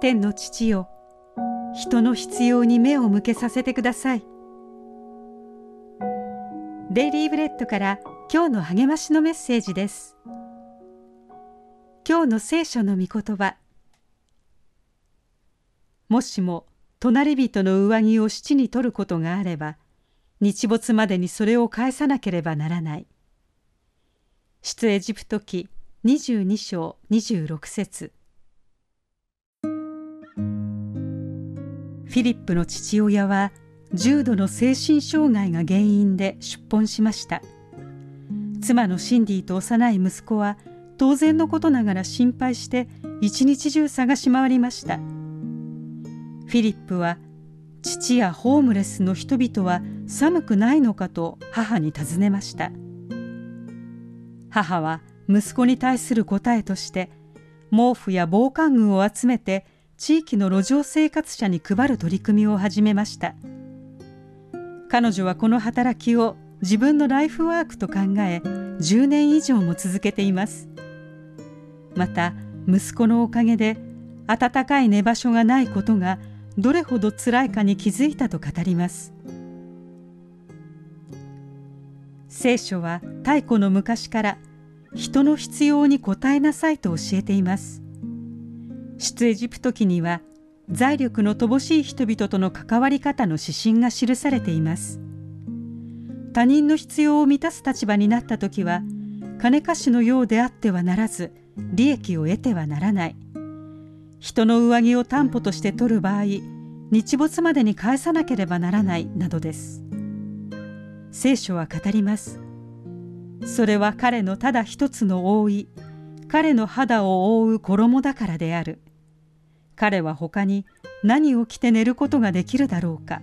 天の父よ人の必要に目を向けさせてください。デイリーブレッドから今日の励ましのメッセージです。今日の聖書の御言葉。もしも隣人の上着を七に取ることがあれば日没までにそれを返さなければならない。出エジプト記22章26節。フィリップの父親は重度の精神障害が原因で出奔しました。妻のシンディと幼い息子は当然のことながら心配して一日中探し回りました。フィリップは父やホームレスの人々は寒くないのかと母に尋ねました。母は息子に対する答えとして毛布や防寒具を集めて地域の路上生活者に配る取り組みを始めました。彼女はこの働きを自分のライフワークと考え10年以上も続けています。また息子のおかげで暖かい寝場所がないことがどれほど辛いかに気づいたと語ります。聖書は太古の昔から人の必要に応えなさいと教えています。出エジプト記には財力の乏しい人々との関わり方の指針が記されています。他人の必要を満たす立場になった時は金貸しのようであってはならず利益を得てはならない。人の上着を担保として取る場合日没までに返さなければならないなどです。聖書は語ります。それは彼のただ一つの覆い彼の肌を覆う衣だからである。彼は他に何を着て寝ることができるだろうか。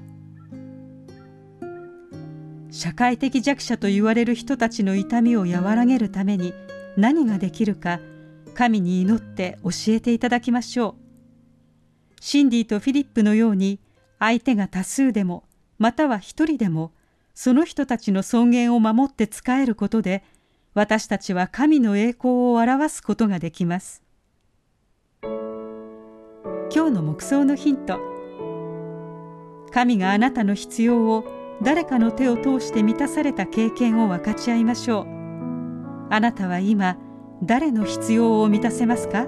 社会的弱者と言われる人たちの痛みを和らげるために何ができるか神に祈って教えていただきましょう。シンディとフィリップのように相手が多数でもまたは一人でもその人たちの尊厳を守って仕えることで私たちは神の栄光を表すことができます。今日の目想のヒント。神があなたの必要を誰かの手を通して満たされた経験を分かち合いましょう。あなたは今誰の必要を満たせますか？